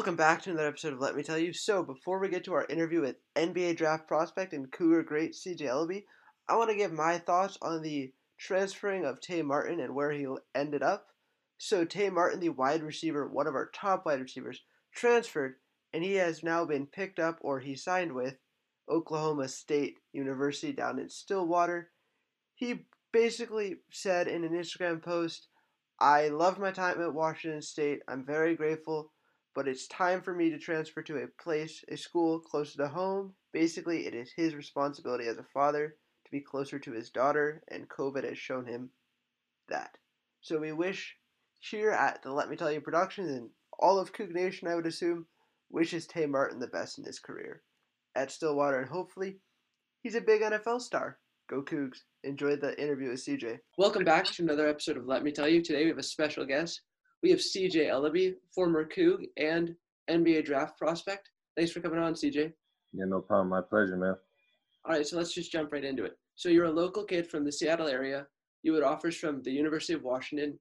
Welcome back to another episode of Let Me Tell You. So, before we get to our interview with NBA draft prospect and Cougar great CJ Elleby, I want to give my thoughts on the transferring of Tay Martin and where he ended up. So, Tay Martin, the wide receiver, one of our top wide receivers, transferred, and he has now been picked up or he signed with Oklahoma State University down in Stillwater. He basically said in an Instagram post, I love my time at Washington State. I'm very grateful but it's time for me to transfer to a place, a school closer to home. Basically, it is his responsibility as a father to be closer to his daughter, and COVID has shown him that. So we wish here at the Let Me Tell You Productions and all of Coug Nation, I would assume, wishes Tay Martin the best in his career at Stillwater, and hopefully he's a big NFL star. Go Cougs. Enjoy the interview with CJ. Welcome back to another episode of Let Me Tell You. Today we have a special guest, we have CJ Elleby, former Coug and NBA draft prospect. Thanks for coming on, CJ. Yeah, no problem. My pleasure, man. All right, so let's just jump right into it. So you're a local kid from the Seattle area. You had offers from the University of Washington,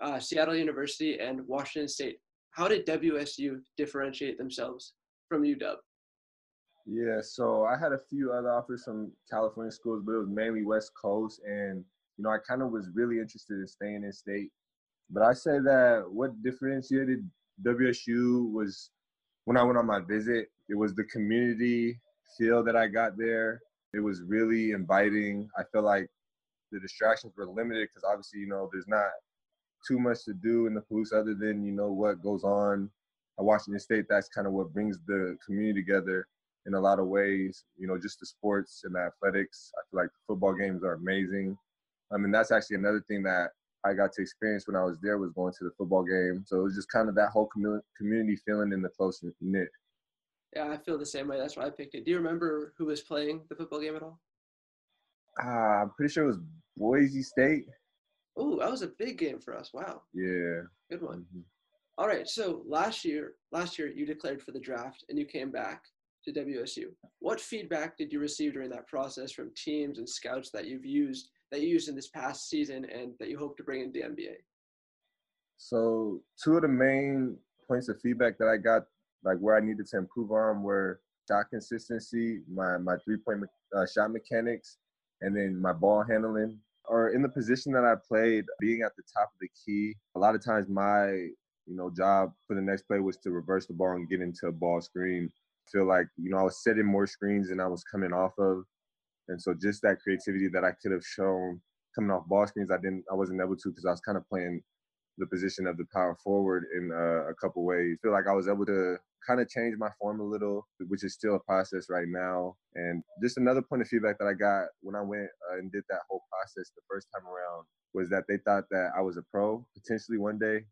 uh, Seattle University, and Washington State. How did WSU differentiate themselves from UW? Yeah, so I had a few other offers from California schools, but it was mainly West Coast, and you know I kind of was really interested in staying in state but I say that what differentiated WSU was when I went on my visit, it was the community feel that I got there. It was really inviting. I felt like the distractions were limited because obviously, you know, there's not too much to do in the Palouse other than, you know, what goes on at Washington State. That's kind of what brings the community together in a lot of ways. You know, just the sports and the athletics. I feel like football games are amazing. I mean, that's actually another thing that I got to experience when I was there was going to the football game. So it was just kind of that whole community feeling in the close knit. Yeah, I feel the same way. That's why I picked it. Do you remember who was playing the football game at all? Uh, I'm pretty sure it was Boise State. Oh, that was a big game for us. Wow. Yeah. Good one. Mm-hmm. All right. So last year, last year you declared for the draft and you came back to WSU. What feedback did you receive during that process from teams and scouts that you've used that you used in this past season and that you hope to bring into the NBA? So two of the main points of feedback that I got, like where I needed to improve on, were shot consistency, my my three point uh, shot mechanics, and then my ball handling. Or in the position that I played, being at the top of the key, a lot of times my you know job for the next play was to reverse the ball and get into a ball screen. I feel like you know I was setting more screens than I was coming off of, and so just that creativity that I could have shown coming off ball screens, I didn't, I wasn't able to because I was kind of playing the position of the power forward in uh, a couple ways. I feel like I was able to kind of change my form a little, which is still a process right now. And just another point of feedback that I got when I went uh, and did that whole process the first time around was that they thought that I was a pro potentially one day,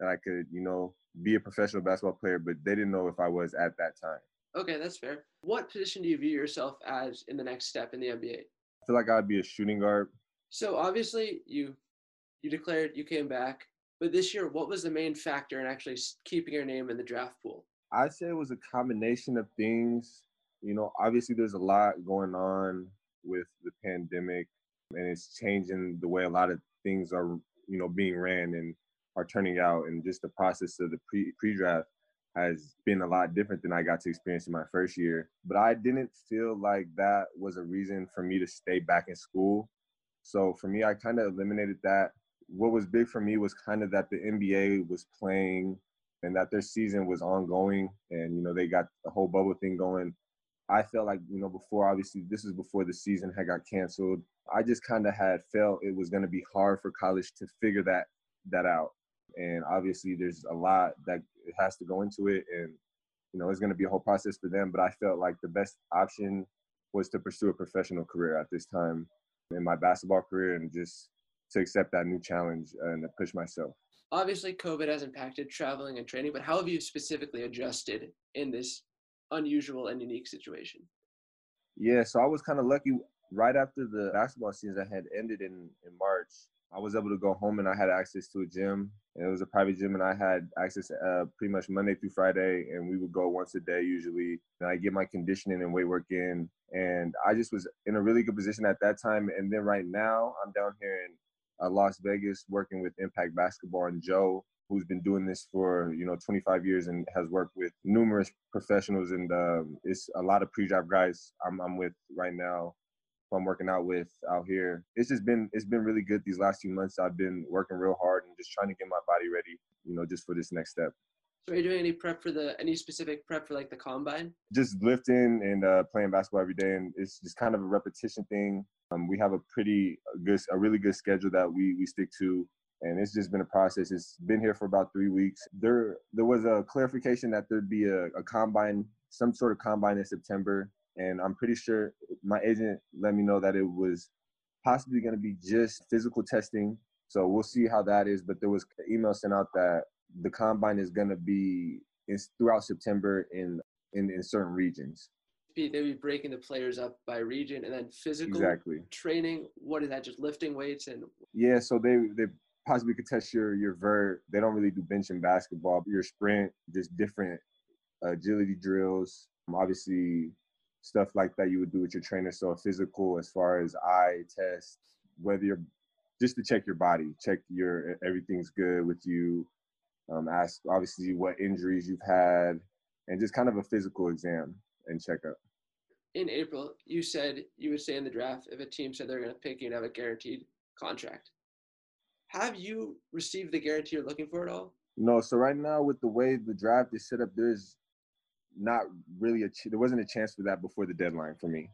that I could, you know, be a professional basketball player, but they didn't know if I was at that time. Okay, that's fair. What position do you view yourself as in the next step in the NBA? I feel like I'd be a shooting guard. So obviously you you declared you came back, but this year what was the main factor in actually keeping your name in the draft pool? I'd say it was a combination of things. You know, obviously there's a lot going on with the pandemic and it's changing the way a lot of things are, you know, being ran and are turning out and just the process of the pre pre-draft has been a lot different than I got to experience in my first year. But I didn't feel like that was a reason for me to stay back in school. So for me, I kind of eliminated that. What was big for me was kind of that the NBA was playing and that their season was ongoing and, you know, they got the whole bubble thing going. I felt like, you know, before obviously this is before the season had got canceled. I just kind of had felt it was going to be hard for college to figure that that out and obviously there's a lot that has to go into it and you know it's going to be a whole process for them but i felt like the best option was to pursue a professional career at this time in my basketball career and just to accept that new challenge and to push myself. Obviously covid has impacted traveling and training but how have you specifically adjusted in this unusual and unique situation? Yeah so i was kind of lucky right after the basketball season that had ended in in march I was able to go home and I had access to a gym. It was a private gym, and I had access uh, pretty much Monday through Friday, and we would go once a day usually. And I get my conditioning and weight work in, and I just was in a really good position at that time. And then right now, I'm down here in uh, Las Vegas working with Impact Basketball and Joe. who's been doing this for you know 25 years and has worked with numerous professionals and um, it's a lot of pre-draft guys I'm, I'm with right now who I'm working out with out here. It's just been it's been really good these last few months. I've been working real hard and just trying to get my body ready, you know, just for this next step. So are you doing any prep for the any specific prep for like the combine? Just lifting and uh, playing basketball every day, and it's just kind of a repetition thing. Um, we have a pretty good, a really good schedule that we we stick to, and it's just been a process. It's been here for about three weeks. There there was a clarification that there'd be a, a combine, some sort of combine in September, and I'm pretty sure my agent let me know that it was possibly going to be just physical testing. So we'll see how that is. But there was an email sent out that the combine is going to be in, throughout September in, in in certain regions. They'd be breaking the players up by region, and then physical exactly training. What is that? Just lifting weights and yeah. So they they possibly could test your your vert. They don't really do bench in basketball. Your sprint, just different uh, agility drills. Obviously, stuff like that you would do with your trainer. So a physical, as far as eye test, whether you're just to check your body, check your everything's good with you, um, ask obviously what injuries you've had, and just kind of a physical exam and checkup. In April, you said you would stay in the draft if a team said they're going to pick you and have a guaranteed contract. Have you received the guarantee you're looking for at all? No. So right now, with the way the draft is set up, there's not really a there wasn't a chance for that before the deadline for me.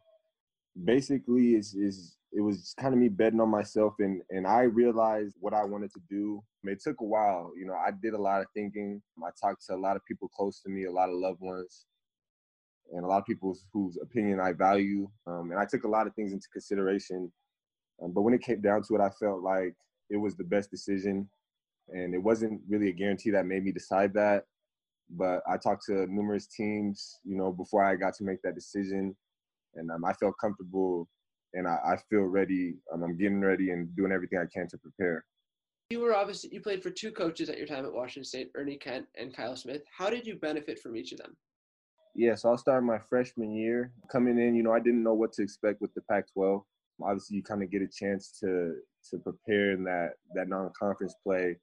Basically, is is it was kind of me betting on myself and and I realized what I wanted to do. It took a while, you know. I did a lot of thinking. I talked to a lot of people close to me, a lot of loved ones, and a lot of people whose opinion I value. Um, and I took a lot of things into consideration. Um, but when it came down to it, I felt like it was the best decision, and it wasn't really a guarantee that made me decide that. But I talked to numerous teams, you know, before I got to make that decision, and um, I felt comfortable and I, I feel ready. Um, I'm getting ready and doing everything I can to prepare. You were obviously you played for two coaches at your time at Washington State, Ernie Kent and Kyle Smith. How did you benefit from each of them? Yeah, so I'll start my freshman year. Coming in, you know, I didn't know what to expect with the Pac-12. Obviously, you kind of get a chance to to prepare in that that non-conference play.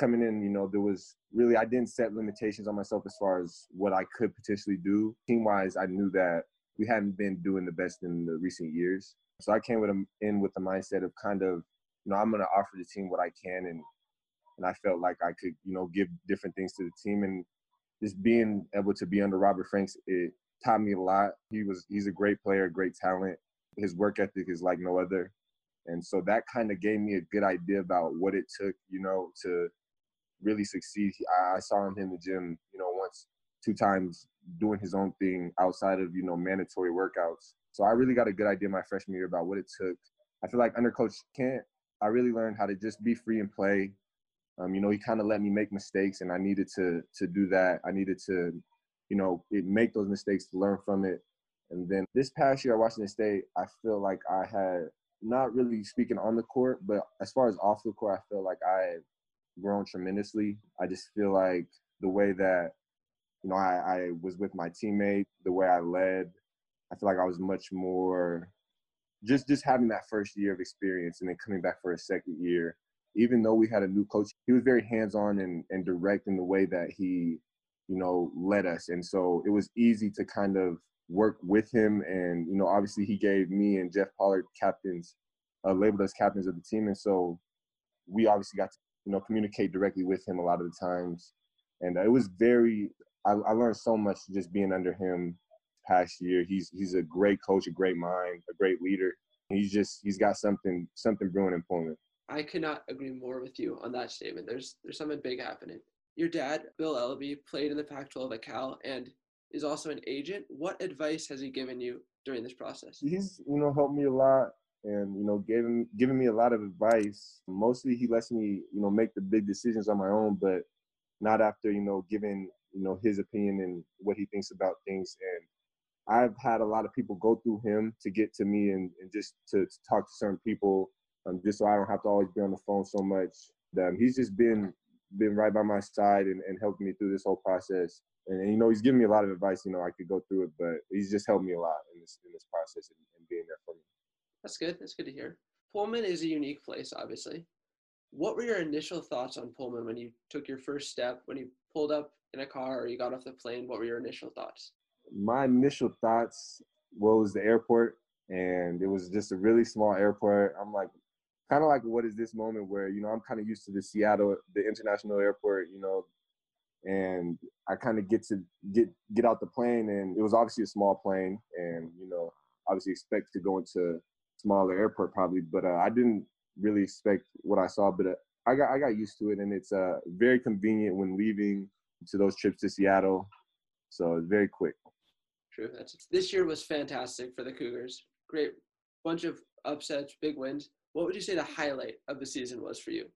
Coming in, you know, there was really I didn't set limitations on myself as far as what I could potentially do. Team-wise, I knew that we hadn't been doing the best in the recent years. So I came with them in with the mindset of kind of, you know, I'm going to offer the team what I can, and and I felt like I could, you know, give different things to the team, and just being able to be under Robert Franks, it taught me a lot. He was he's a great player, great talent. His work ethic is like no other, and so that kind of gave me a good idea about what it took, you know, to really succeed. I saw him in the gym, you know, once, two times doing his own thing outside of you know mandatory workouts. So I really got a good idea my freshman year about what it took. I feel like under Coach Kent, I really learned how to just be free and play. Um, you know, he kind of let me make mistakes, and I needed to to do that. I needed to, you know, make those mistakes to learn from it. And then this past year at Washington State, I feel like I had not really speaking on the court, but as far as off the court, I feel like I grown tremendously. I just feel like the way that you know, I, I was with my teammate, the way I led, I feel like I was much more just just having that first year of experience and then coming back for a second year. Even though we had a new coach, he was very hands-on and, and direct in the way that he, you know, led us. And so it was easy to kind of work with him. And, you know, obviously he gave me and Jeff Pollard captains, uh, labeled us captains of the team. And so we obviously got to, you know, communicate directly with him a lot of the times. And uh, it was very I, I learned so much just being under him past year. He's he's a great coach, a great mind, a great leader. He's just he's got something something brewing in Pullman. I cannot agree more with you on that statement. There's there's something big happening. Your dad, Bill Elleby, played in the Pac-12 at Cal and is also an agent. What advice has he given you during this process? He's you know helped me a lot and you know giving giving me a lot of advice. Mostly he lets me you know make the big decisions on my own, but not after you know giving you know his opinion and what he thinks about things and I've had a lot of people go through him to get to me and, and just to, to, talk to certain people, um, just so I don't have to always be on the phone so much. Um, he's just been been right by my side and, and helped me through this whole process. And, and, you know, he's given me a lot of advice. You know, I could go through it, but he's just helped me a lot in this in this process and, and being there for me. That's good. That's good to hear. Pullman is a unique place, obviously. What were your initial thoughts on Pullman when you took your first step, when you pulled up in a car or you got off the plane? What were your initial thoughts? My initial thoughts well, was the airport, and it was just a really small airport. I'm like, kind of like, what is this moment where you know I'm kind of used to the Seattle, the international airport, you know, and I kind of get to get get out the plane, and it was obviously a small plane, and you know, obviously expect to go into smaller airport probably, but uh, I didn't really expect what I saw, but uh, I got I got used to it, and it's uh, very convenient when leaving to those trips to Seattle, so it's very quick. True. That's this year was fantastic for the Cougars. Great bunch of upsets, big wins. What would you say the highlight of the season was for you?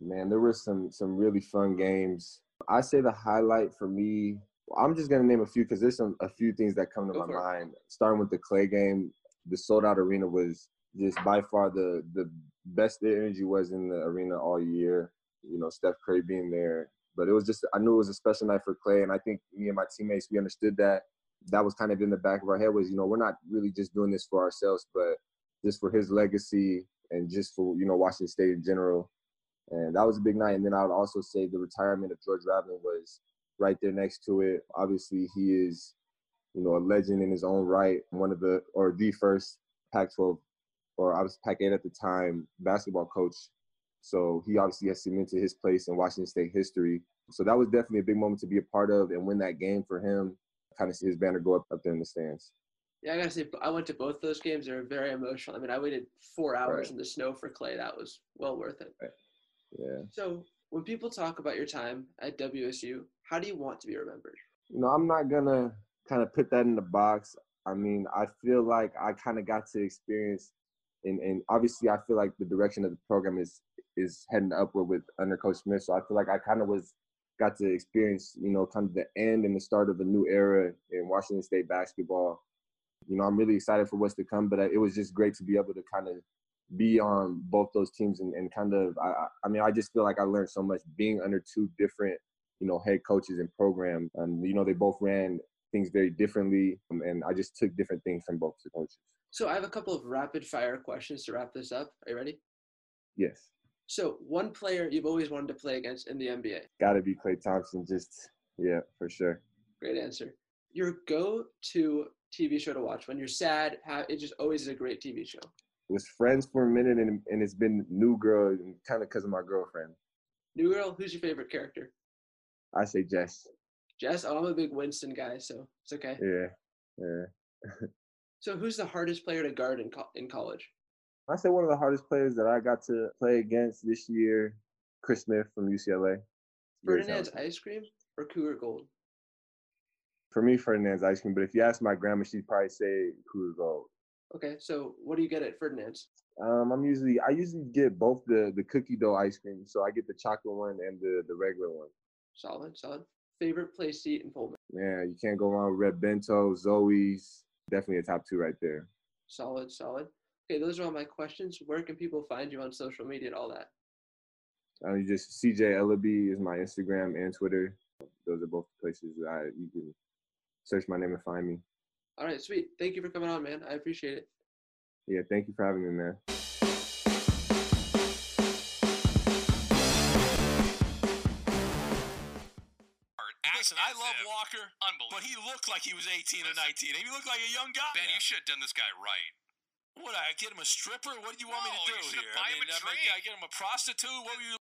Man, there were some some really fun games. I say the highlight for me. I'm just gonna name a few because there's some a few things that come to Go my mind. Starting with the Klay game, the sold out arena was just by far the the best the energy was in the arena all year. You know, Steph Curry being there, but it was just I knew it was a special night for Klay, and I think me and my teammates we understood that. That was kind of in the back of our head was you know we're not really just doing this for ourselves, but just for his legacy and just for you know Washington State in general. And that was a big night. And then I would also say the retirement of George Raveling was right there next to it. Obviously, he is you know a legend in his own right, one of the or the first Pac-12 or I was Pac-8 at the time basketball coach. So he obviously has cemented his place in Washington State history. So that was definitely a big moment to be a part of and win that game for him. Kind of see his banner go up up there in the stands. Yeah, I gotta say, I went to both those games. They were very emotional. I mean, I waited four hours right. in the snow for Klay. That was well worth it. Right. Yeah. So when people talk about your time at WSU, how do you want to be remembered? You know, I'm not gonna kind of put that in the box. I mean, I feel like I kind of got to experience, and, and obviously, I feel like the direction of the program is is heading upward with under Coach Smith. So I feel like I kind of was got to experience, you know, kind of the end and the start of a new era in Washington State basketball you know, I'm really excited for what's to come. But uh, it was just great to be able to kind of be on both those teams and, and kind of, I, I mean, I just feel like I learned so much being under two different, you know, head coaches and program. And you know, they both ran things very differently, um, and I just took different things from both the coaches. So I have a couple of rapid fire questions to wrap this up. Are you ready? Yes. So one player you've always wanted to play against in the NBA? Got to be Klay Thompson. Just yeah, for sure. Great answer. Your go-to TV show to watch when you're sad. it just always is a great TV show. It was Friends for a minute, and, and it's been New Girl, kind of because of my girlfriend. New Girl, who's your favorite character? I say Jess. Jess, oh, I'm a big Winston guy, so it's okay. Yeah, yeah. so, who's the hardest player to guard in co- in college? I say one of the hardest players that I got to play against this year, Chris Smith from UCLA. Ferdinand's ice cream or Cougar Gold? for me, Ferdinand's ice cream. But if you ask my grandma, she'd probably say Cougar Gold. Okay, so what do you get at Ferdinand's? Um, I'm usually I usually get both the the cookie dough ice cream, so I get the chocolate one and the the regular one. Solid, solid. Favorite place to eat in Pullman? Yeah, you can't go wrong with Red Bento, Zoe's. Definitely a top two right there. Solid, solid. Okay, those are all my questions. Where can people find you on social media and all that? Um, you just CJ Elleby is my Instagram and Twitter. Those are both places that I, you can search my name and find me. All right, sweet. Thank you for coming on, man. I appreciate it. Yeah, thank you for having me, man. Listen, I love Walker, but he looked like he was 18 or 19. He looked like a young guy. Ben, you should have done this guy right. What, I get him a stripper? What do you want no, me to do here? I mean, him I, drink. I get him a prostitute? What were you